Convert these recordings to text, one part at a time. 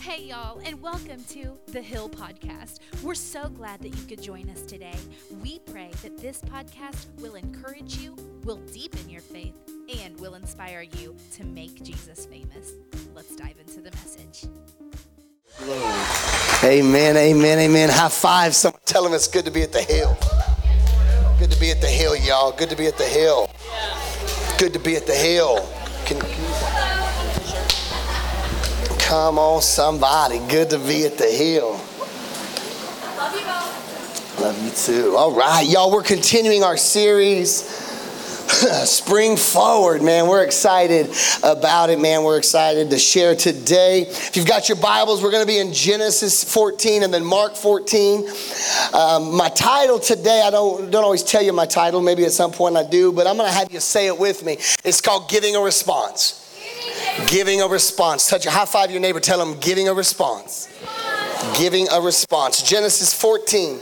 Hey, y'all, and welcome to the Hill Podcast. We're so glad that you could join us today. We pray that this podcast will encourage you, will deepen your faith, and will inspire you to make Jesus famous. Let's dive into the message. Amen, amen, amen. High five. Someone tell them it's good to be at the hill. Good to be at the hill, y'all. Good to be at the hill. Good to be at the hill. Can, come on, somebody. Good to be at the hill. Love you both. Love you too. All right, y'all. We're continuing our series. Spring forward, man. We're excited about it, man. We're excited to share today. If you've got your Bibles, we're going to be in Genesis 14 and then Mark 14. Um, my title today, I don't, don't always tell you my title. Maybe at some point I do, but I'm going to have you say it with me. It's called Giving a Response. Giving a response. Touch high five your neighbor. Tell them giving a response. Giving a response. Genesis 14.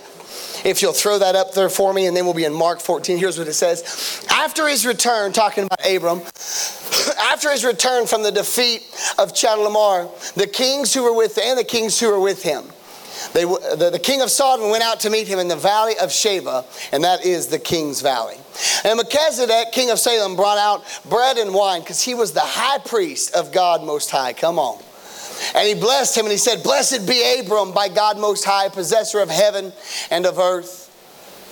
If you'll throw that up there for me, and then we'll be in Mark 14. Here's what it says. After his return, talking about Abram, after his return from the defeat of Chedorlaomer, the kings who were with and the kings who were with him, they, the, the king of Sodom went out to meet him in the valley of Shaveh, and that is the king's valley. And Melchizedek, king of Salem, brought out bread and wine because he was the high priest of God Most High. Come on. And he blessed him and he said, Blessed be Abram by God Most High, possessor of heaven and of earth.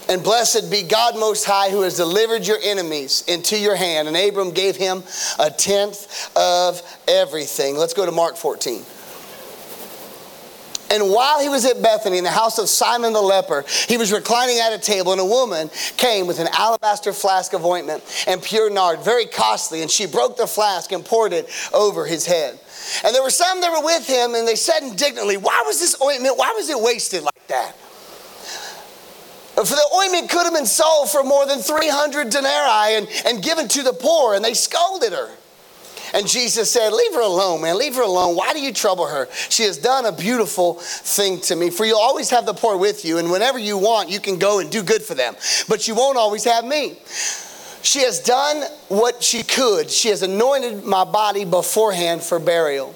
And blessed be God Most High, who has delivered your enemies into your hand. And Abram gave him a tenth of everything. Let's go to Mark 14. And while he was at Bethany in the house of Simon the leper, he was reclining at a table, and a woman came with an alabaster flask of ointment and pure nard, very costly, and she broke the flask and poured it over his head. And there were some that were with him, and they said indignantly, Why was this ointment, why was it wasted like that? For the ointment could have been sold for more than 300 denarii and, and given to the poor, and they scolded her. And Jesus said, Leave her alone, man. Leave her alone. Why do you trouble her? She has done a beautiful thing to me. For you'll always have the poor with you, and whenever you want, you can go and do good for them. But you won't always have me. She has done what she could. She has anointed my body beforehand for burial.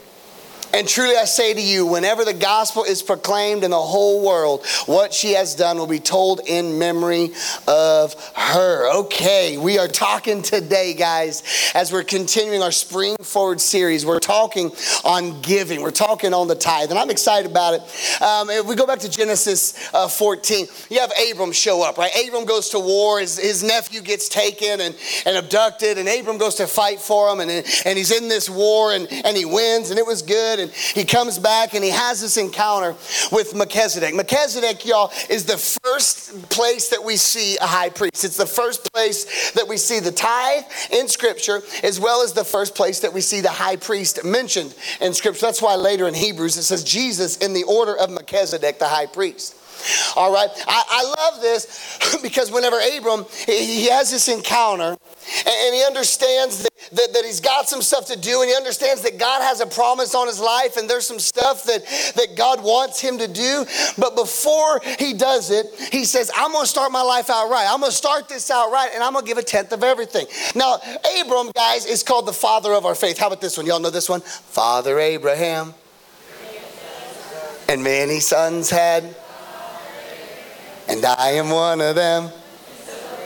And truly I say to you, whenever the gospel is proclaimed in the whole world, what she has done will be told in memory of her. Okay, we are talking today, guys, as we're continuing our Spring Forward series. We're talking on giving, we're talking on the tithe, and I'm excited about it. Um, if we go back to Genesis uh, 14, you have Abram show up, right? Abram goes to war, his, his nephew gets taken and, and abducted, and Abram goes to fight for him, and, and he's in this war, and, and he wins, and it was good and he comes back and he has this encounter with Melchizedek. Melchizedek, y'all, is the first place that we see a high priest. It's the first place that we see the tithe in Scripture, as well as the first place that we see the high priest mentioned in Scripture. That's why later in Hebrews it says Jesus in the order of Melchizedek, the high priest. All right, I, I love this because whenever Abram he has this encounter and he understands that, that, that, he's got some stuff to do and he understands that God has a promise on his life and there's some stuff that, that God wants him to do. But before he does it, he says, I'm going to start my life out right. I'm going to start this out right and I'm going to give a tenth of everything. Now, Abram, guys, is called the father of our faith. How about this one? Y'all know this one? Father Abraham. And many sons had and I am one of them.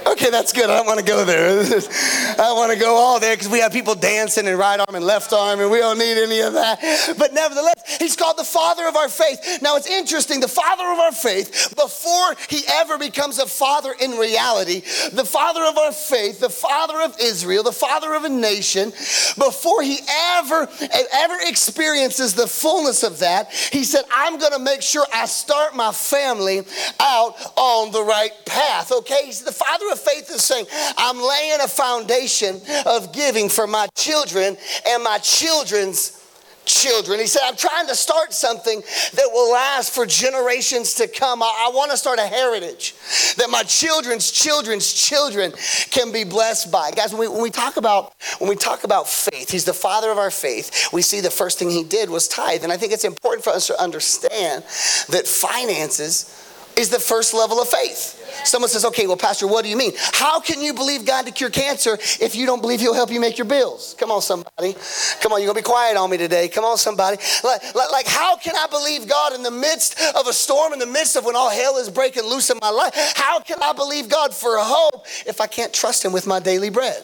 Okay, that's good. I don't want to go there. I don't want to go all there because we have people dancing in right arm and left arm, and we don't need any of that. But nevertheless, he's called the father of our faith. Now, it's interesting. The father of our faith, before he ever becomes a father in reality, the father of our faith, the father of Israel, the father of a nation, before he ever, ever experiences the fullness of that, he said, I'm going to make sure I start my family out on the right path. Okay? He's the father of faith is saying, I'm laying a foundation of giving for my children and my children's children. He said, I'm trying to start something that will last for generations to come. I, I want to start a heritage that my children's children's children can be blessed by. Guys, when we, when we talk about when we talk about faith, he's the father of our faith. We see the first thing he did was tithe. And I think it's important for us to understand that finances is the first level of faith. Someone says, okay, well, Pastor, what do you mean? How can you believe God to cure cancer if you don't believe He'll help you make your bills? Come on, somebody. Come on, you're going to be quiet on me today. Come on, somebody. Like, like, like, how can I believe God in the midst of a storm, in the midst of when all hell is breaking loose in my life? How can I believe God for hope if I can't trust Him with my daily bread?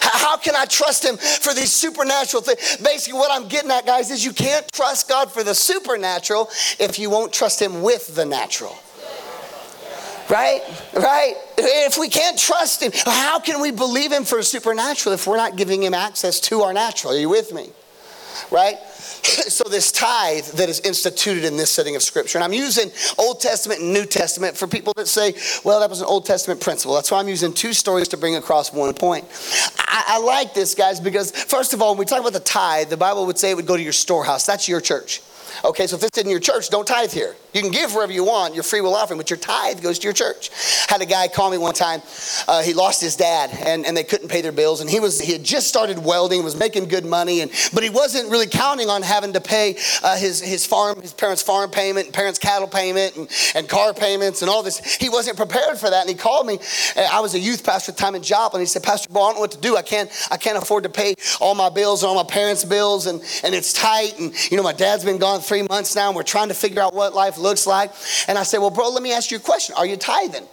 How can I trust him for these supernatural things? Basically, what I'm getting at, guys, is you can't trust God for the supernatural if you won't trust him with the natural. Right? Right? If we can't trust him, how can we believe him for supernatural if we're not giving him access to our natural? Are you with me? Right? so this tithe that is instituted in this setting of scripture and i'm using old testament and new testament for people that say well that was an old testament principle that's why i'm using two stories to bring across one point I, I like this guys because first of all when we talk about the tithe the bible would say it would go to your storehouse that's your church Okay, so if it's in your church, don't tithe here. You can give wherever you want, your free will offering, but your tithe goes to your church. Had a guy call me one time. Uh, he lost his dad, and, and they couldn't pay their bills, and he was he had just started welding, was making good money, and but he wasn't really counting on having to pay uh, his his farm, his parents' farm payment, and parents' cattle payment, and, and car payments, and all this. He wasn't prepared for that, and he called me. I was a youth pastor at the time in Joplin. He said, Pastor Bo, I don't know what to do. I can't I can't afford to pay all my bills and all my parents' bills, and and it's tight, and you know my dad's been gone three months now, and we're trying to figure out what life looks like. And I said, Well, bro, let me ask you a question. Are you tithing?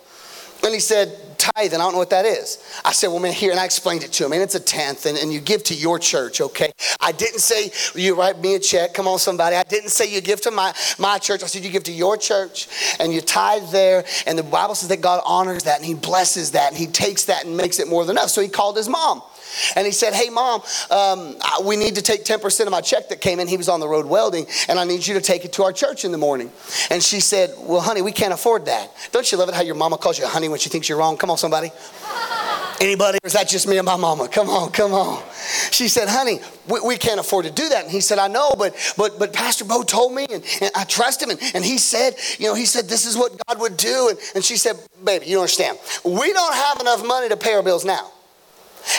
And he said, Tithing, I don't know what that is. I said, Well, man, here, and I explained it to him, and it's a tenth, and, and you give to your church, okay? I didn't say you write me a check, come on, somebody. I didn't say you give to my, my church. I said you give to your church, and you tithe there, and the Bible says that God honors that, and He blesses that, and He takes that and makes it more than enough. So he called his mom. And he said, Hey, mom, um, we need to take 10% of my check that came in. He was on the road welding, and I need you to take it to our church in the morning. And she said, Well, honey, we can't afford that. Don't you love it how your mama calls you honey when she thinks you're wrong? Come on, somebody. Anybody? Or is that just me and my mama? Come on, come on. She said, honey, we, we, can't afford to do that. And he said, I know, but but but Pastor Bo told me and, and I trust him. And, and he said, you know, he said this is what God would do. And, and she said, baby, you don't understand. We don't have enough money to pay our bills now.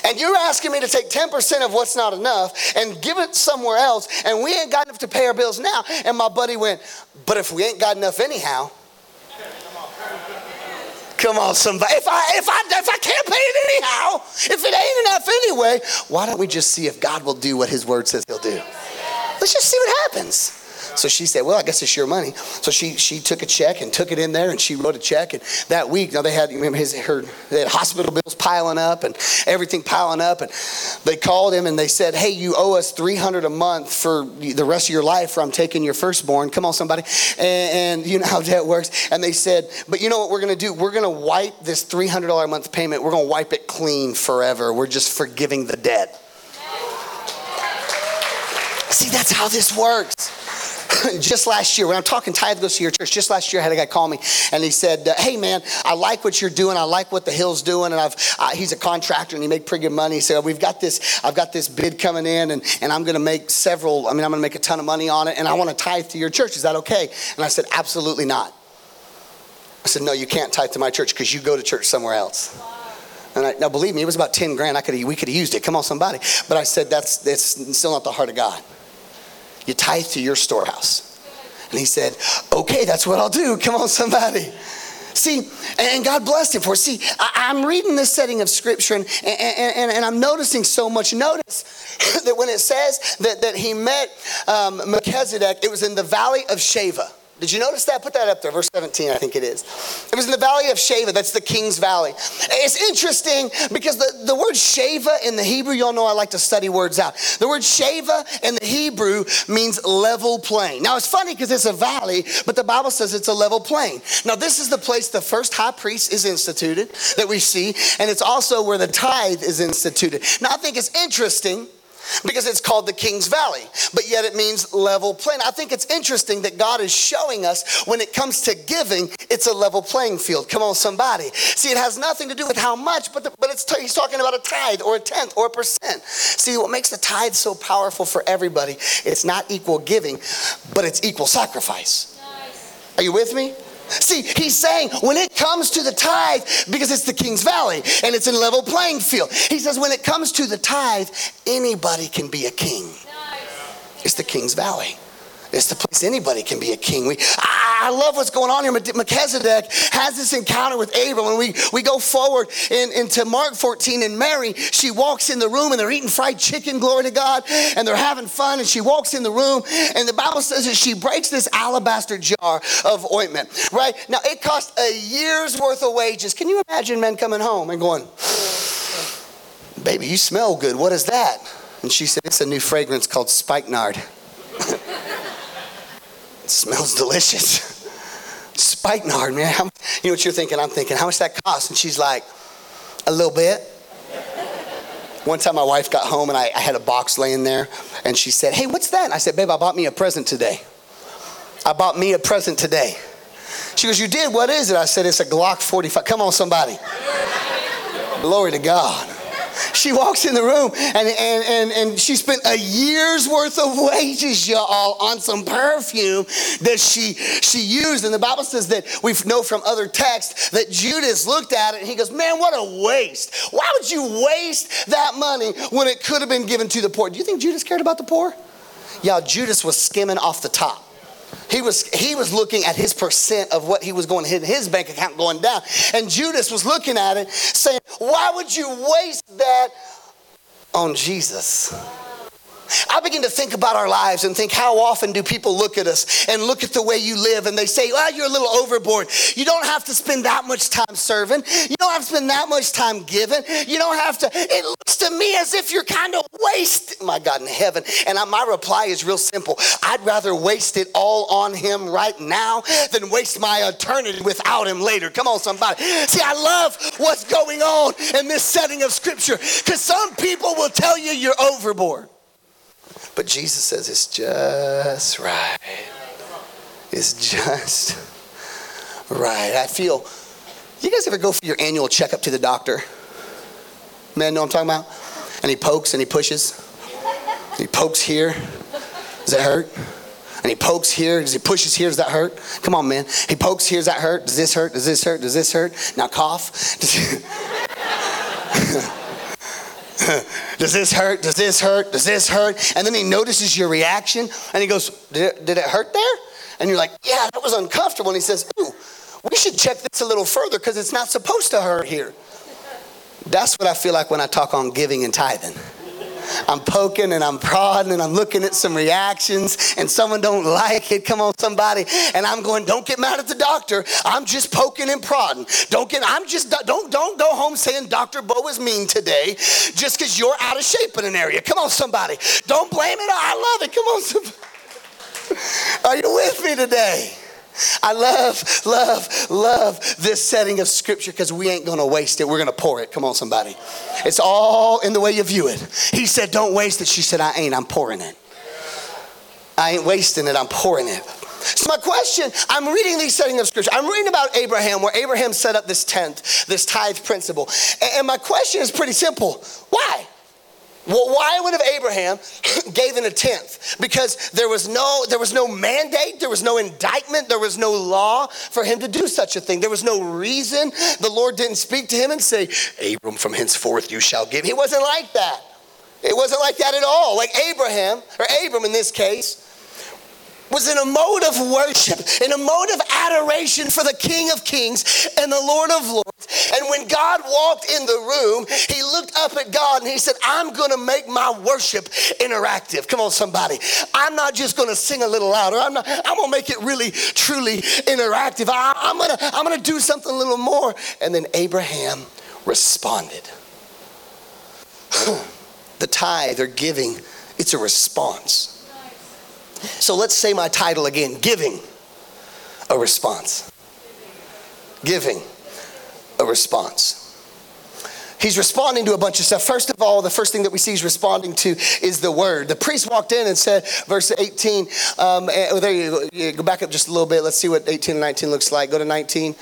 And you're asking me to take 10% of what's not enough and give it somewhere else, and we ain't got enough to pay our bills now. And my buddy went, But if we ain't got enough anyhow, Come on, somebody. If I if I if I can't pay it anyhow, if it ain't enough anyway, why don't we just see if God will do what His Word says He'll do? Let's just see what happens. So she said, Well, I guess it's your money. So she she took a check and took it in there and she wrote a check. And that week, now they had remember his her they had hospital bills piling up and everything piling up. And they called him and they said, Hey, you owe us 300 a month for the rest of your life, or I'm taking your firstborn. Come on, somebody. And, and you know how that works. And they said, But you know what we're gonna do? We're gonna wipe this $300 a month payment, we're gonna wipe it clean forever. We're just forgiving the debt. See, that's how this works. just last year, when I'm talking tithe goes to your church, just last year I had a guy call me and he said, uh, Hey man, I like what you're doing. I like what the Hill's doing. And I've, uh, he's a contractor and he make pretty good money. He said, We've got this, I've got this bid coming in and, and I'm going to make several, I mean, I'm going to make a ton of money on it and I want to tithe to your church. Is that okay? And I said, Absolutely not. I said, No, you can't tithe to my church because you go to church somewhere else. And I, now, believe me, it was about 10 grand. I could we could have used it. Come on, somebody. But I said, that's, that's still not the heart of God. You tithe to your storehouse. And he said, Okay, that's what I'll do. Come on, somebody. See, and God blessed him for it. See, I, am reading this setting of scripture and, and, and, and, I'm noticing so much. Notice that when it says that, that he met um, Melchizedek, it was in the valley of Shaveh. Did you notice that? Put that up there, verse 17, I think it is. It was in the valley of Shaveh, that's the king's valley. It's interesting because the, the word Shaveh in the Hebrew, y'all know I like to study words out. The word Shaveh in the Hebrew means level plain. Now it's funny because it's a valley, but the Bible says it's a level plain. Now this is the place the first high priest is instituted that we see, and it's also where the tithe is instituted. Now I think it's interesting because it's called the King's Valley, but yet it means level plain. I think it's interesting that God is showing us when it comes to giving, it's a level playing field. Come on, somebody. See, it has nothing to do with how much, but, the, but it's t- he's talking about a tithe or a tenth or a percent. See, what makes the tithe so powerful for everybody, it's not equal giving, but it's equal sacrifice. Nice. Are you with me? See, he's saying when it comes to the tithe, because it's the King's Valley and it's a level playing field, he says when it comes to the tithe, anybody can be a king. It's the King's Valley. It's the place anybody can be a king. We, I love what's going on here. Melchizedek has this encounter with Abram. And we, we go forward in, into Mark 14, and Mary, she walks in the room and they're eating fried chicken, glory to God, and they're having fun. And she walks in the room, and the Bible says that she breaks this alabaster jar of ointment, right? Now, it cost a year's worth of wages. Can you imagine men coming home and going, Baby, you smell good. What is that? And she said, It's a new fragrance called spikenard. Smells delicious. spikenard, man. How, you know what you're thinking? I'm thinking, how much that cost? And she's like, a little bit. One time my wife got home and I, I, had a box laying there and she said, Hey, what's that? And I said, Babe, I bought me a present today. I bought me a present today. She goes, You did? What is it? I said, It's a Glock 45. Come on, somebody. Glory to God. She walks in the room and, and, and, and she spent a year's worth of wages, y'all, on some perfume that she, she used. And the Bible says that we know from other texts that Judas looked at it and he goes, Man, what a waste. Why would you waste that money when it could have been given to the poor? Do you think Judas cared about the poor? Yeah, Judas was skimming off the top. He was, he was looking at his percent of what he was going to hit in his bank account going down. And Judas was looking at it saying, Why would you waste that on Jesus? I begin to think about our lives and think how often do people look at us and look at the way you live and they say, well, you're a little overboard. You don't have to spend that much time serving. You don't have to spend that much time giving. You don't have to. It looks to me as if you're kind of wasting, my God in heaven. And my reply is real simple. I'd rather waste it all on him right now than waste my eternity without him later. Come on, somebody. See, I love what's going on in this setting of scripture because some people will tell you you're overboard. But Jesus says it's just right. It's just right. I feel, you guys ever go for your annual checkup to the doctor? Man, know what I'm talking about? And he pokes and he pushes. He pokes here. Does that hurt? And he pokes here. Does he pushes here? Does that hurt? Come on, man. He pokes here. Does that hurt? Does this hurt? Does this hurt? Does this hurt? Now cough. Does this hurt? Does this hurt? Does this hurt? And then he notices your reaction and he goes, Did it, did it hurt there? And you're like, Yeah, that was uncomfortable. And he says, Ooh, we should check this a little further because it's not supposed to hurt here. That's what I feel like when I talk on giving and tithing. I'm poking and I'm prodding and I'm looking at some reactions and someone don't like it. Come on, somebody. And I'm going, don't get mad at the doctor. I'm just poking and prodding. Don't get, I'm just, don't, don't go home saying Dr. Bo is mean today just because you're out of shape in an area. Come on, somebody. Don't blame it. I love it. Come on, somebody. Are you with me today? I love, love, love this setting of scripture because we ain't gonna waste it. We're gonna pour it. Come on, somebody. It's all in the way you view it. He said, Don't waste it. She said, I ain't. I'm pouring it. I ain't wasting it. I'm pouring it. So, my question I'm reading these settings of scripture. I'm reading about Abraham, where Abraham set up this tenth, this tithe principle. And my question is pretty simple why? Well, why would have Abraham gave in a tenth? Because there was no there was no mandate, there was no indictment, there was no law for him to do such a thing. There was no reason. The Lord didn't speak to him and say, "Abram, from henceforth you shall give." He wasn't like that. It wasn't like that at all. Like Abraham or Abram in this case was in a mode of worship, in a mode of adoration for the King of Kings and the Lord of Lords. And when God walked in the room, he looked up at God and he said, I'm going to make my worship interactive. Come on, somebody. I'm not just going to sing a little louder. I'm, not, I'm going to make it really, truly interactive. I, I'm going to I'm going to do something a little more. And then Abraham responded. the tithe or giving, it's a response. So let's say my title again Giving a Response. Giving a Response. He's responding to a bunch of stuff. First of all, the first thing that we see he's responding to is the word. The priest walked in and said, verse 18, um, oh, there you go. you go. Back up just a little bit. Let's see what 18 and 19 looks like. Go to 19.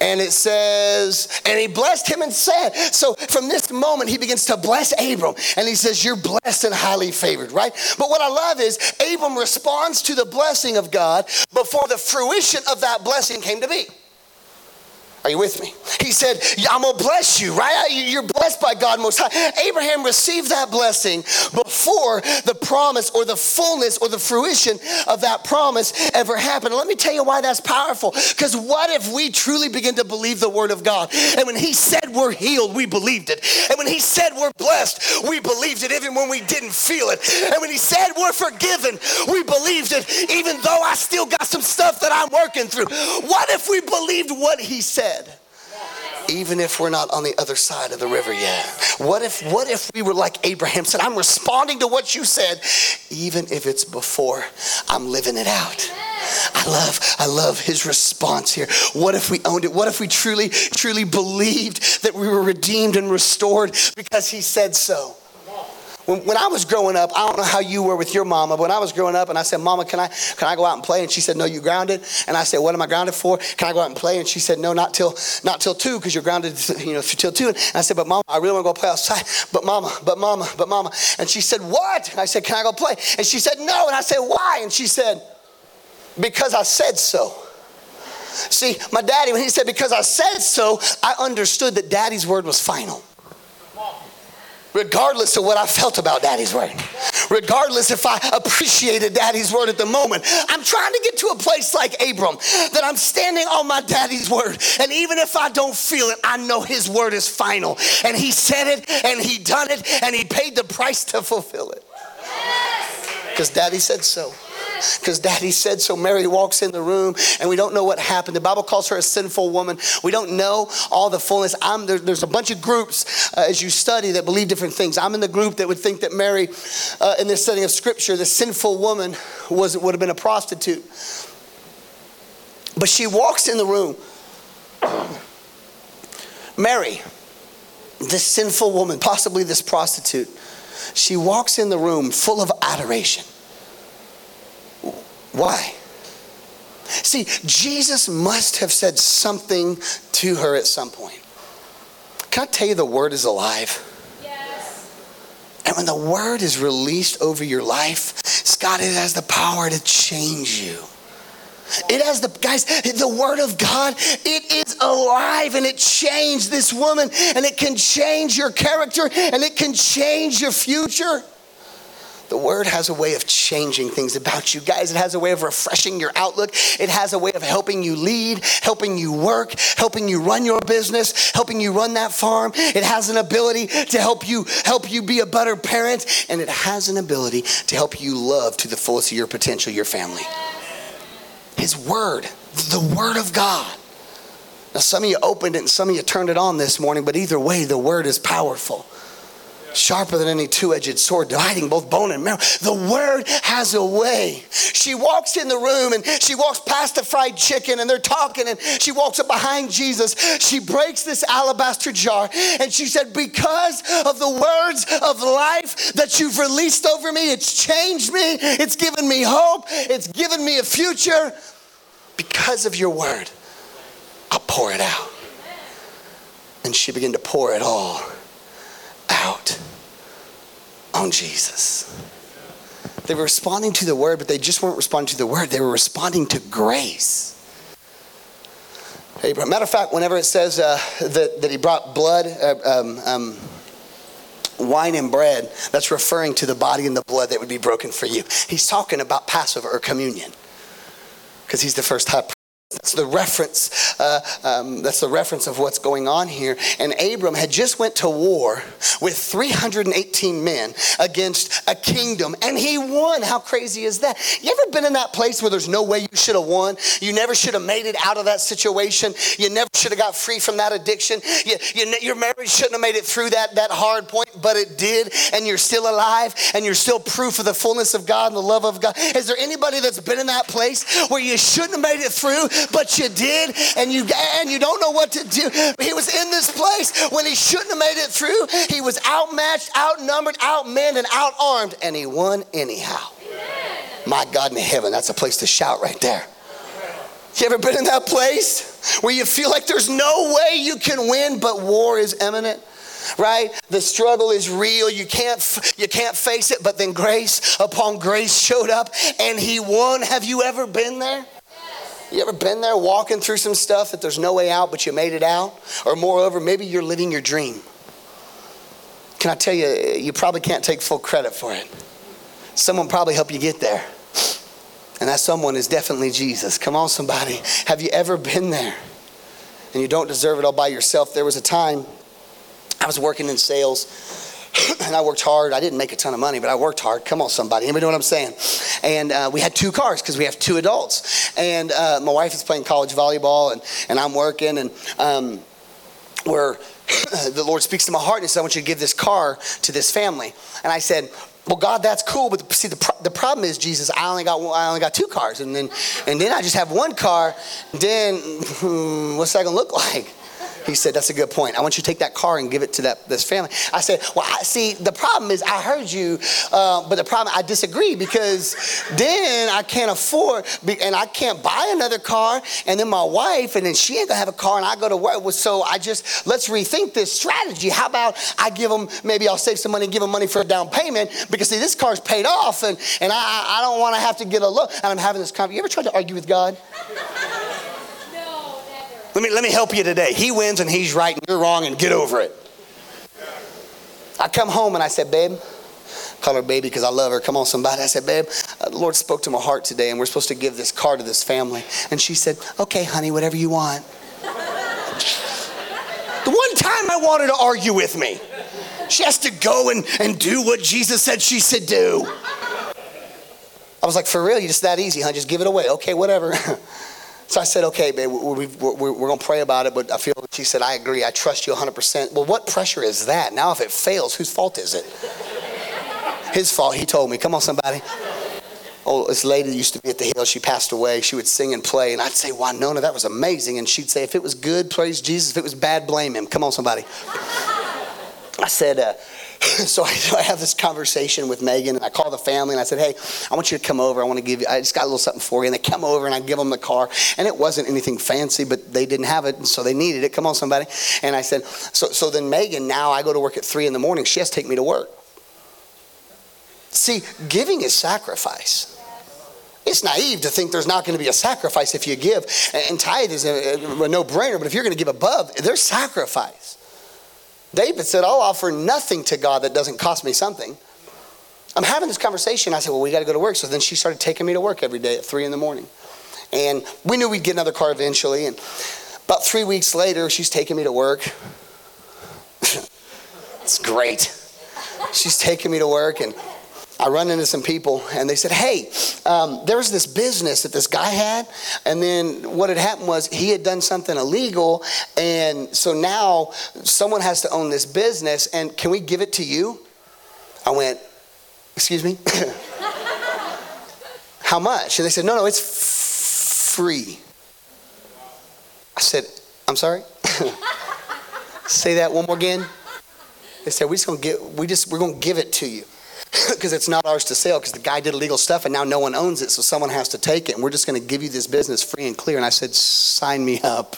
And it says, and he blessed him and said, so from this moment, he begins to bless Abram. And he says, You're blessed and highly favored, right? But what I love is Abram responds to the blessing of God before the fruition of that blessing came to be. Are you with me? He said, I'm going to bless you, right? You're blessed by God Most High. Abraham received that blessing before the promise or the fullness or the fruition of that promise ever happened. let me tell you why that's powerful. Because what if we truly begin to believe the word of God? And when he said we're healed, we believed it. And when he said we're blessed, we believed it even when we didn't feel it. And when he said we're forgiven, we believed it even though I still got some stuff that I'm working through. What if we believed what he said? Even if we're not on the other side of the river yet? What if what if we were like Abraham said, I'm responding to what you said, even if it's before I'm living it out. I love, I love his response here. What if we owned it? What if we truly, truly believed that we were redeemed and restored because he said so? When, when I was growing up, I don't know how you were with your mama, but when I was growing up and I said, Mama, can I, can I go out and play? And she said, No, you're grounded. And I said, What am I grounded for? Can I go out and play? And she said, No, not till not till two, because you're grounded, you know, till two. And I said, But Mama, I really want to go play outside. But Mama, but Mama, but Mama. And she said, What? And I said, Can I go play? And she said, No. And I said, Why? And she said, Because I said so. See, my daddy, when he said, Because I said so, I understood that daddy's word was final regardless of what I felt about daddy's word, regardless if I appreciated daddy's word at the moment. I'm trying to get to a place like Abram that I'm standing on my daddy's word. And even if I don't feel it, I know his word is final. And he said it and he done it and he paid the price to fulfill it. Because daddy said so because daddy said so. Mary walks in the room and we don't know what happened. The Bible calls her a sinful woman. We don't know all the fullness. There, there's a bunch of groups uh, as you study that believe different things. I'm in the group that would think that Mary, uh, in this study of scripture, the sinful woman was, would have been a prostitute. But she walks in the room. Mary, this sinful woman, possibly this prostitute, she walks in the room full of adoration. Why? See, Jesus must have said something to her at some point. Can I tell you the word is alive? Yes. And when the word is released over your life, Scott, it has the power to change you. It has the, guys, the word of God, it is alive and it changed this woman and it can change your character and it can change your future. The word has a way of changing things about you guys. It has a way of refreshing your outlook. It has a way of helping you lead, helping you work, helping you run your business, helping you run that farm. It has an ability to help you help you be a better parent, and it has an ability to help you love to the fullest of your potential your family. His word, the word of God. Now some of you opened it and some of you turned it on this morning, but either way the word is powerful sharper than any two-edged sword dividing both bone and marrow. The word has a way. She walks in the room and she walks past the fried chicken and they're talking and she walks up behind jesus. She breaks this alabaster jar and she said because of the words of life that you've released over me it's changed me. It's given me hope. It's given me a future. Because of your word i'll pour it out. And she began to pour it all out on Jesus. They were responding to the word, but they just weren't responding to the word, they were responding to grace. Matter of fact, whenever it says uh, that, that he brought blood, uh, um, um, wine and bread, that's referring to the body and the blood that would be broken for you. He's talking about Passover or communion because he's the first high that's the reference. Uh, um, that's the reference of what's going on here. And Abram had just went to war with 318 men against a kingdom, and he won. How crazy is that? You ever been in that place where there's no way you should have won? You never should have made it out of that situation. You never should have got free from that addiction. You, you, your marriage shouldn't have made it through that that hard point, but it did, and you're still alive, and you're still proof of the fullness of God and the love of God. Is there anybody that's been in that place where you shouldn't have made it through? But you did, and you and you don't know what to do. He was in this place when he shouldn't have made it through. He was outmatched, outnumbered, outmanned, and outarmed, and he won anyhow. My God in heaven, that's a place to shout right there. You ever been in that place where you feel like there's no way you can win, but war is imminent? right the struggle is real you can't you can't face it but then grace upon grace showed up and he won have you ever been there You ever been there walking through some stuff that there's no way out, but you made it out? Or moreover, maybe you're living your dream. Can I tell you, you probably can't take full credit for it. Someone probably helped you get there. And that someone is definitely Jesus. Come on, somebody. Have you ever been there? And you don't deserve it all by yourself. There was a time I was working in sales and I worked hard. I didn't make a ton of money, but I worked hard. Come on, somebody. Anybody know what I'm saying? And uh, we had two cars because we have two adults. And uh, my wife is playing college volleyball, and, and I'm working. And um, we're, the Lord speaks to my heart and says, I want you to give this car to this family. And I said, well, God, that's cool, but see, the, pro- the problem is, Jesus, I only got I only got two cars, and then and then I just have one car. Then hmm, what's that gonna look like? He said, That's a good point. I want you to take that car and give it to that, this family. I said, Well, I, see, the problem is, I heard you, uh, but the problem, I disagree because then I can't afford, and I can't buy another car, and then my wife, and then she ain't gonna have a car, and I go to work. So I just, let's rethink this strategy. How about I give them, maybe I'll save some money, and give them money for a down payment, because see, this car's paid off, and, and I, I don't wanna have to get a loan. And I'm having this conversation. You ever tried to argue with God? Let me, let me help you today. He wins and he's right and you're wrong and get over it. I come home and I said, babe, call her baby because I love her. Come on, somebody. I said, babe, uh, the Lord spoke to my heart today and we're supposed to give this car to this family. And she said, okay, honey, whatever you want. the one time I wanted to argue with me, she has to go and, and do what Jesus said she should do. I was like, for real? You just that easy, huh? Just give it away. Okay, whatever. So I said, okay, babe, we're, we're, we're going to pray about it, but I feel, she said, I agree. I trust you 100%. Well, what pressure is that? Now, if it fails, whose fault is it? His fault, he told me. Come on, somebody. Oh, this lady used to be at the hill. She passed away. She would sing and play. And I'd say, Winona, that was amazing. And she'd say, if it was good, praise Jesus. If it was bad, blame him. Come on, somebody. I said, uh, so I, I, have this conversation with Megan, I call the family, and I said, "Hey, I want you to come over. I want to give you. I just got a little something for you." And they come over, and I give them the car, and it wasn't anything fancy, but they didn't have it, and so they needed it. Come on, somebody. And I said, "So, so then Megan, now I go to work at three in the morning. She has to take me to work." See, giving is sacrifice. It's naive to think there's not going to be a sacrifice if you give. And tithe is a, a no brainer, but if you're going to give above, there's sacrifice. David said, I'll offer nothing to God that doesn't cost me something. I'm having this conversation. I said, Well, we got to go to work. So then she started taking me to work every day at three in the morning. And we knew we'd get another car eventually. And about three weeks later, she's taking me to work. it's great. She's taking me to work, and I run into some people and they said, Hey, um, there's this business that this guy had. And then what had happened was he had done something illegal. And so now someone has to own this business. And can we give it to you? I went, Excuse me? How much? And they said, No, no, it's f- free. I said, I'm sorry? Say that one more again. They said, we just gonna get, we just, we're gonna give it to you because it's not ours to sell because the guy did illegal stuff and now no one owns it, so someone has to take it. And we're just going to give you this business free and clear. And I said, sign me up.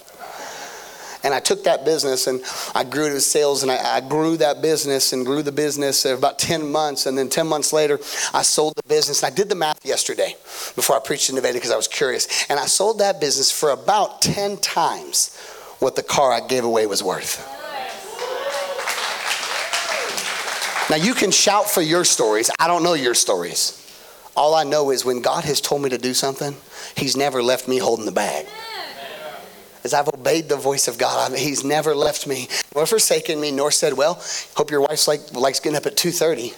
And I took that business and I grew as sales and I, I, grew that business and grew the business about 10 months. And then 10 months later, I sold the business. I did the math yesterday before I preached in Nevada because I was curious. And I sold that business for about 10 times what the car I gave away was worth. Now, you can shout for your stories. I don't know your stories. All I know is when God has told me to do something, He's never left me holding the bag. As I've obeyed the voice of God, He's never left me, nor forsaken me, nor said, "Well, hope your wife's like likes getting up at 2:30."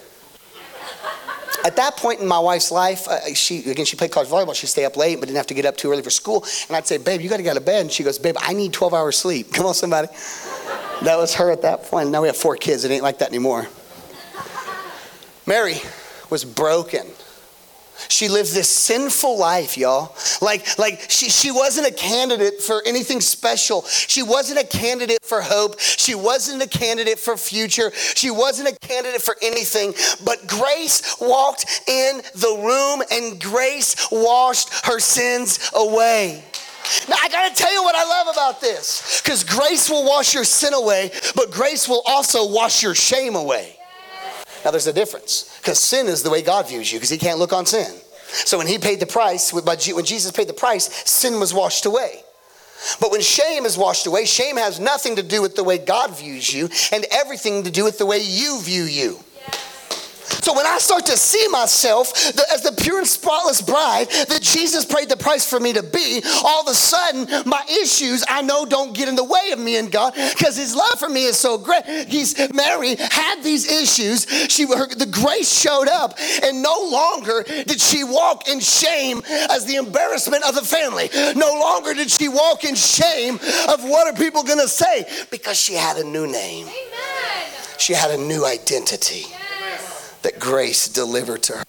At that point in my wife's life, uh, she again she played college volleyball. She'd stay up late, but didn't have to get up too early for school. And I'd say, "Babe, you got to get out of bed." And she goes, "Babe, I need 12 hours sleep." Come on, somebody. That was her at that point. Now we have four kids. It ain't like that anymore. Mary was broken. She lived this sinful life, y'all. Like, like she, she wasn't a candidate for anything special. She wasn't a candidate for hope. She wasn't a candidate for future. She wasn't a candidate for anything. But grace walked in the room and grace washed her sins away. Now, I gotta tell you what I love about this because grace will wash your sin away, but grace will also wash your shame away. Now, there's a difference because sin is the way God views you because He can't look on sin. So when he paid the price, when Jesus paid the price, sin was washed away. But when shame is washed away, shame has nothing to do with the way God views you and everything to do with the way you view you. So when I start to see myself as the pure and spotless bride that Jesus paid the price for me to be, all of a sudden my issues I know don't get in the way of me and God because His love for me is so great. He's Mary had these issues. She her, the grace showed up, and no longer did she walk in shame as the embarrassment of the family. No longer did she walk in shame of what are people going to say because she had a new name. Amen. She had a new identity that grace delivered to her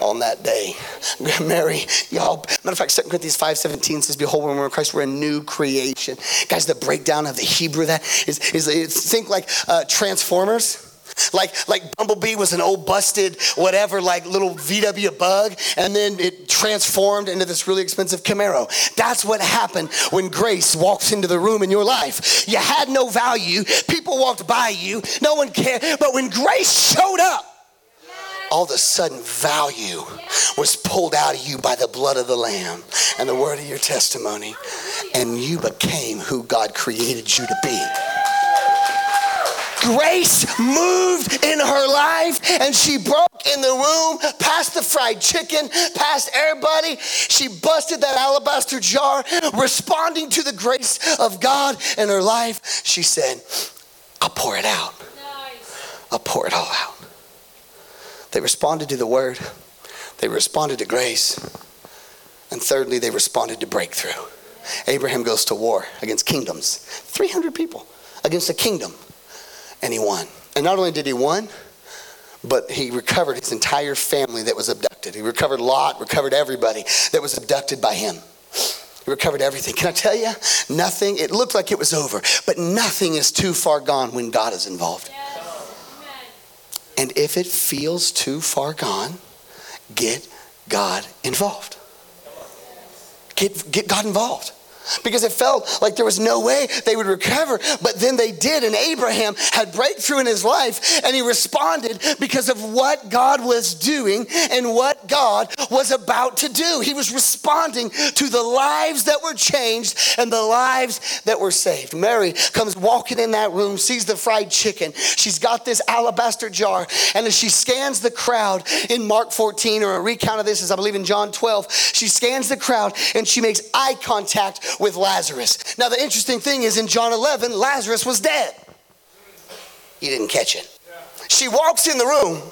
on that day. Mary, y'all, matter of fact, 2 Corinthians 5 17 says, Behold, when we're in Christ, we're a new creation. Guys, the breakdown of the Hebrew that is, is, is think like uh, Transformers. Like, like Bumblebee was an old busted, whatever, like little VW bug, and then it transformed into this really expensive Camaro. That's what happened when grace walks into the room in your life. You had no value, people walked by you, no one cared, but when grace showed up, all of a sudden value was pulled out of you by the blood of the Lamb and the word of your testimony, and you became who God created you to be. Grace moved in her life and she broke in the room past the fried chicken, past everybody. She busted that alabaster jar, responding to the grace of God in her life. She said, I'll pour it out. I'll pour it all out. They responded to the word, they responded to grace, and thirdly, they responded to breakthrough. Abraham goes to war against kingdoms, 300 people against a kingdom, and he won. And not only did he win, but he recovered his entire family that was abducted. He recovered Lot, recovered everybody that was abducted by him. He recovered everything. Can I tell you? Nothing, it looked like it was over, but nothing is too far gone when God is involved. And if it feels too far gone, get God involved. Get, get God involved because it felt like there was no way they would recover, but then they did. And Abraham had breakthrough in his life, and he responded because of what God was doing and what God was about to do. He was responding to the lives that were changed and the lives that were saved. Mary comes walking in that room, sees the fried chicken. She's got this alabaster jar, and as she scans the crowd in Mark 14, or a recount of this is, I believe, in John 12, she scans the crowd and she makes eye contact with Lazarus. Now, the interesting thing is in John 11, Lazarus was dead. You didn't catch it. She walks in the room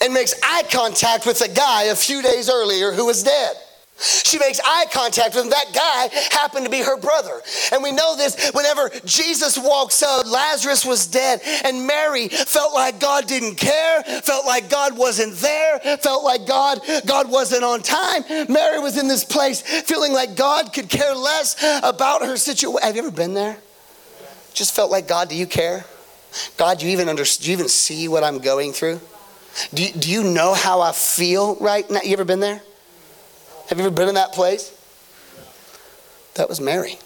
and makes eye contact with a guy a few days earlier who was dead. She makes eye contact with him. That guy happened to be her brother. And we know this whenever Jesus walks up, Lazarus was dead, and Mary felt like God didn't care, felt like God wasn't there, felt like God, God wasn't on time. Mary was in this place feeling like God could care less about her situation. Have you ever been there? Just felt like, God, do you care? God, do you even under, do you even see what I'm going through? Do do you know how I feel right now? You ever been there? Have you ever been in that place? That was Mary.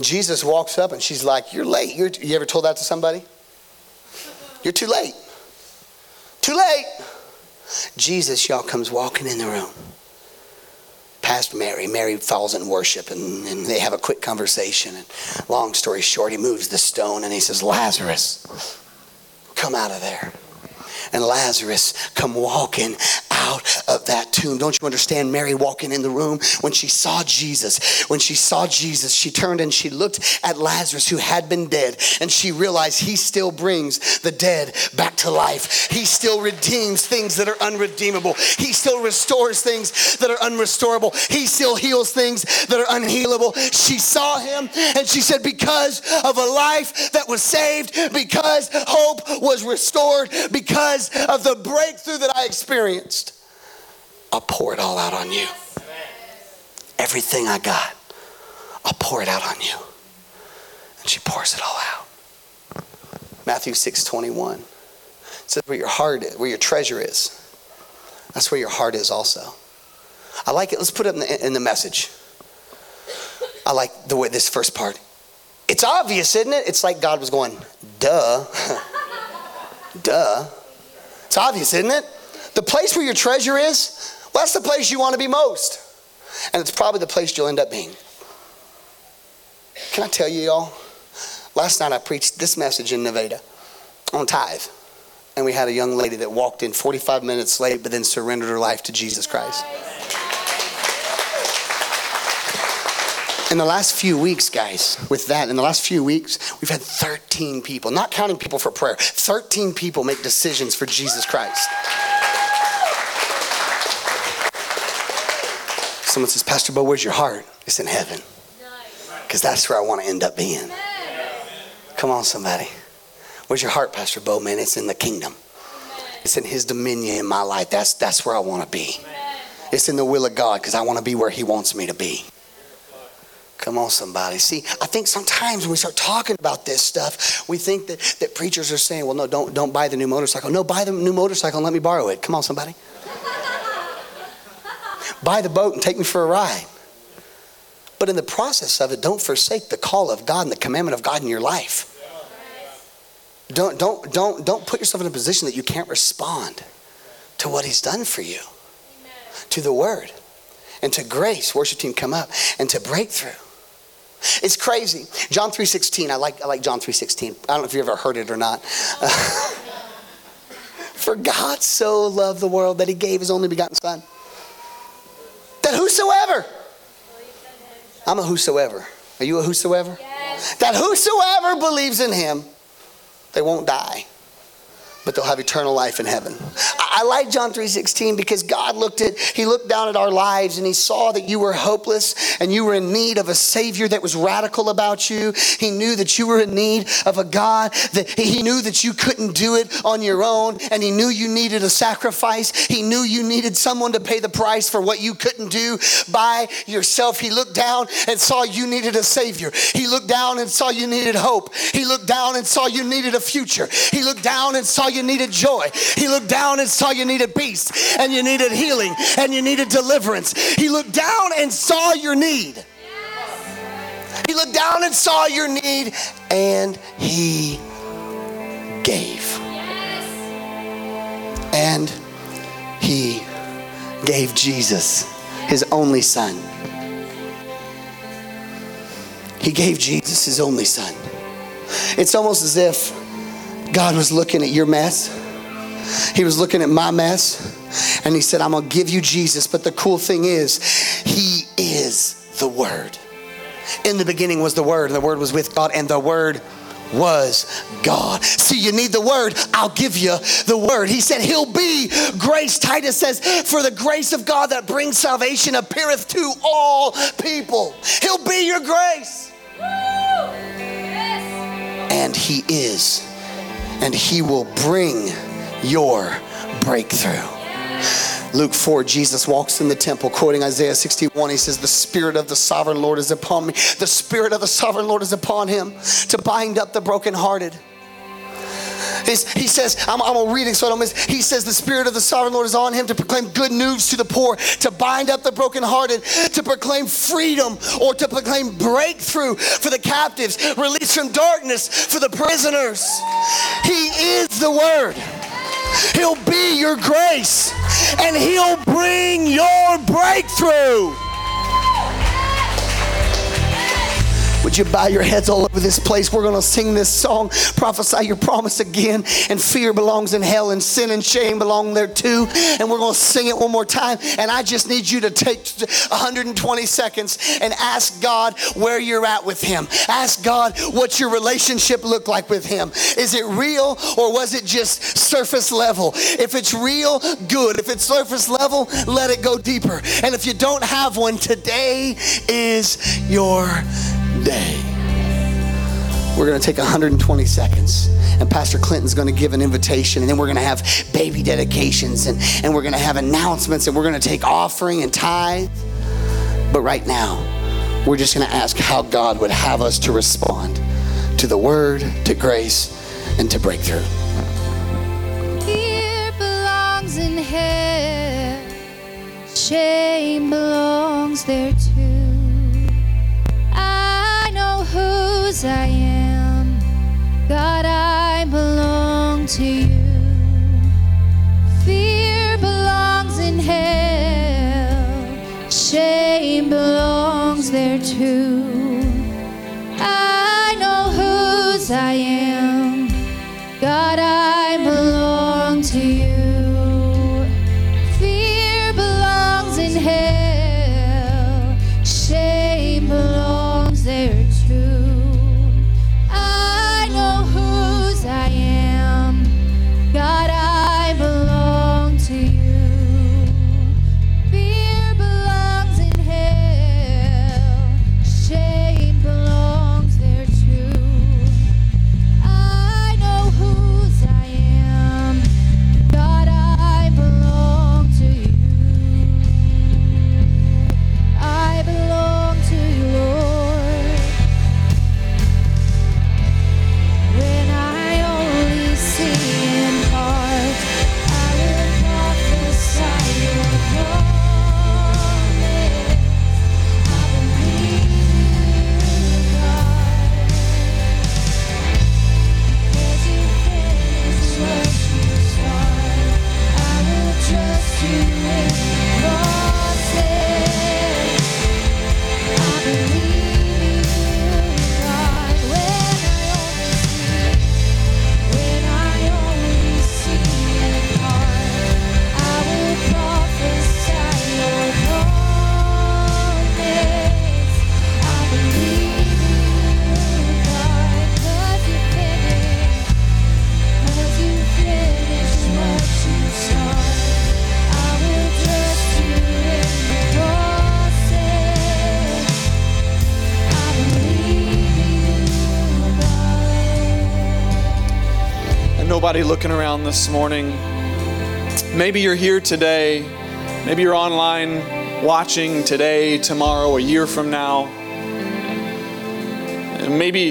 Jesus walks up and she's like, You're late. You're, you ever told that to somebody? You're too late. Too late. Jesus, y'all, comes walking in the room. Past Mary. Mary falls in worship and, and they have a quick conversation. And long story short, he moves the stone and he says, Lazarus, come out of there. And Lazarus come walking out of that tomb. Don't you understand? Mary walking in the room when she saw Jesus, when she saw Jesus, she turned and she looked at Lazarus who had been dead and she realized he still brings the dead back to life. He still redeems things that are unredeemable. He still restores things that are unrestorable. He still heals things that are unhealable. She saw him and she said, Because of a life that was saved, because hope was restored, because of the breakthrough that I experienced. I'll pour it all out on you. Everything I got, I'll pour it out on you. And she pours it all out. Matthew 6 21 says, Where your heart is, where your treasure is, that's where your heart is also. I like it. Let's put it in the, in the message. I like the way this first part. It's obvious, isn't it? It's like God was going, duh. duh. It's obvious, isn't it? the place where your treasure is, well, that's the place you want to be most. And it's probably the place you'll end up being. Can I tell you, y'all? Last night I preached this message in Nevada on tithe. And we had a young lady that walked in 45 minutes late, but then surrendered her life to Jesus Christ. In the last few weeks, guys, with that, in the last few weeks, we've had 13 people, not counting people for prayer, 13 people make decisions for Jesus Christ. Someone says, Pastor Bo, where's your heart? It's in heaven. Because that's where I want to end up being. Come on, somebody. Where's your heart, Pastor Bo? Man, it's in the kingdom. It's in his dominion in my life. That's, that's where I want to be. It's in the will of God because I want to be where he wants me to be. Come on, somebody. See, I think sometimes when we start talking about this stuff, we think that, that preachers are saying, well, no, don't, don't buy the new motorcycle. No, buy the new motorcycle and let me borrow it. Come on, somebody. Buy the boat and take me for a ride. But in the process of it, don't forsake the call of God and the commandment of God in your life. Don't, don't, don't, don't put yourself in a position that you can't respond to what He's done for you, to the Word, and to grace. Worship team, come up, and to breakthrough. It's crazy. John 3.16, I like, I like John 3.16. I don't know if you've ever heard it or not. For God so loved the world that he gave his only begotten son. That whosoever, I'm a whosoever. Are you a whosoever? Yes. That whosoever believes in him, they won't die but they'll have eternal life in heaven. I, like John 3:16 because God looked at he looked down at our lives and he saw that you were hopeless and you were in need of a savior that was radical about you. He knew that you were in need of a God that he knew that you couldn't do it on your own and he knew you needed a sacrifice. He knew you needed someone to pay the price for what you couldn't do by yourself. He looked down and saw you needed a savior. He looked down and saw you needed hope. He looked down and saw you needed a future. He looked down and saw you needed joy. He looked down and saw you needed peace and you needed healing and you needed deliverance. He looked down and saw your need. He looked down and saw your need and he gave. And he gave Jesus, his only son. He gave Jesus his only son. It's almost as if God was looking at your mess. He was looking at my mess. And he said, I'm going to give you Jesus. But the cool thing is, he is the Word. In the beginning was the Word, and the Word was with God, and the Word was God. See, you need the word. I'll give you the word. He said, He'll be grace. Titus says, For the grace of God that brings salvation appeareth to all people. He'll be your grace. And He is and He will bring your breakthrough. Luke 4, Jesus walks in the temple, quoting Isaiah 61. He says, The Spirit of the sovereign Lord is upon me. The Spirit of the sovereign Lord is upon him to bind up the brokenhearted he says, I'm, I'm reading so I don't miss. He says, The Spirit of the Sovereign Lord is on him to proclaim good news to the poor, to bind up the brokenhearted, to proclaim freedom or to proclaim breakthrough for the captives, release from darkness for the prisoners. He is the Word. He'll be your grace and He'll bring your breakthrough. Would you bow your heads all over this place? We're going to sing this song, Prophesy Your Promise again. And fear belongs in hell, and sin and shame belong there too. And we're going to sing it one more time. And I just need you to take 120 seconds and ask God where you're at with Him. Ask God what your relationship looked like with Him. Is it real or was it just surface level? If it's real, good. If it's surface level, let it go deeper. And if you don't have one, today is your day. We're going to take 120 seconds, and Pastor Clinton's going to give an invitation, and then we're going to have baby dedications, and, and we're going to have announcements, and we're going to take offering and tithe. But right now, we're just going to ask how God would have us to respond to the word, to grace, and to breakthrough. Fear belongs in hell, shame belongs there too I am. God, I belong to you. Nobody looking around this morning. Maybe you're here today. Maybe you're online watching today, tomorrow, a year from now. And maybe,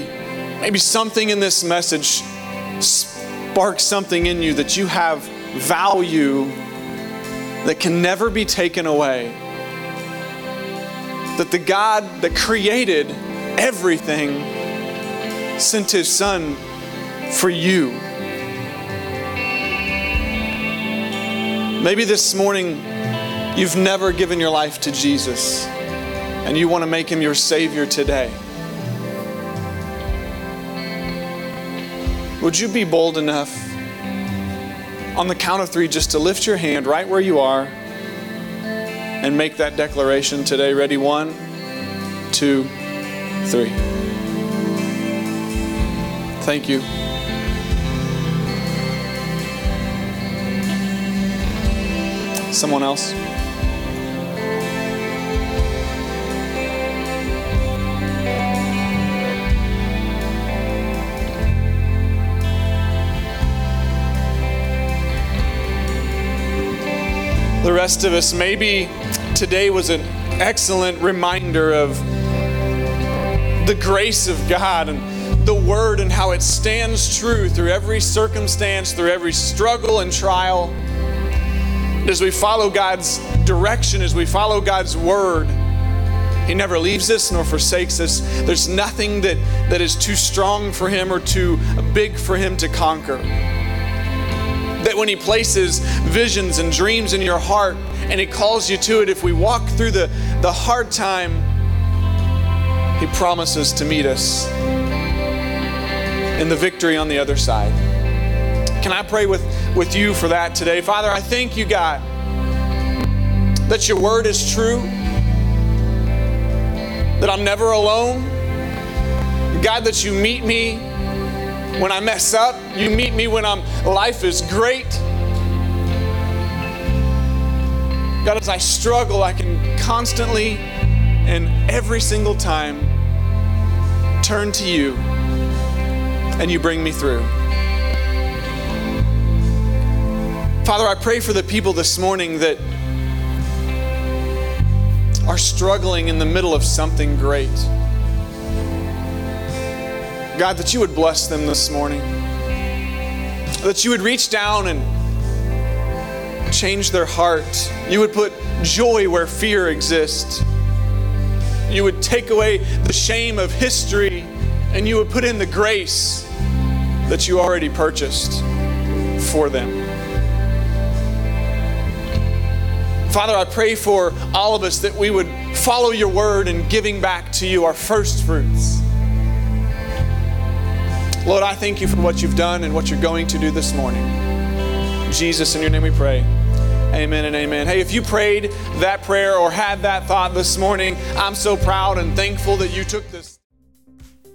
maybe something in this message sparks something in you that you have value that can never be taken away. That the God that created everything sent his son for you. Maybe this morning you've never given your life to Jesus and you want to make him your Savior today. Would you be bold enough on the count of three just to lift your hand right where you are and make that declaration today? Ready? One, two, three. Thank you. Someone else? The rest of us, maybe today was an excellent reminder of the grace of God and the Word and how it stands true through every circumstance, through every struggle and trial. As we follow God's direction, as we follow God's Word, He never leaves us nor forsakes us. There's nothing that, that is too strong for Him or too big for Him to conquer. That when He places visions and dreams in your heart and He calls you to it, if we walk through the, the hard time, He promises to meet us in the victory on the other side. Can I pray with, with you for that today? Father, I thank you, God, that your word is true, that I'm never alone. God, that you meet me when I mess up, you meet me when I'm life is great. God, as I struggle, I can constantly and every single time turn to you and you bring me through. Father, I pray for the people this morning that are struggling in the middle of something great. God, that you would bless them this morning. That you would reach down and change their heart. You would put joy where fear exists. You would take away the shame of history and you would put in the grace that you already purchased for them. Father, I pray for all of us that we would follow your word in giving back to you our first fruits. Lord, I thank you for what you've done and what you're going to do this morning. Jesus, in your name we pray. Amen and amen. Hey, if you prayed that prayer or had that thought this morning, I'm so proud and thankful that you took this.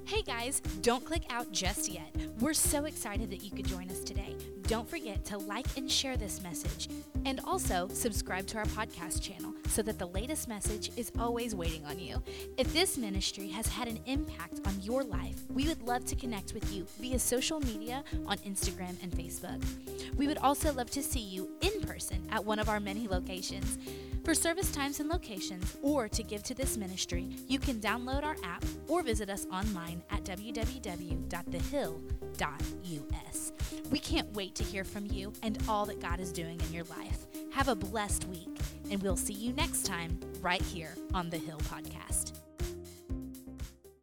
Hey guys, don't click out just yet. We're so excited that you could join us today. Don't forget to like and share this message. And also subscribe to our podcast channel so that the latest message is always waiting on you. If this ministry has had an impact on your life, we would love to connect with you via social media on Instagram and Facebook. We would also love to see you in person at one of our many locations. For service times and locations, or to give to this ministry, you can download our app or visit us online at www.thehill.us. We can't wait to hear from you and all that God is doing in your life. Have a blessed week, and we'll see you next time right here on the Hill Podcast.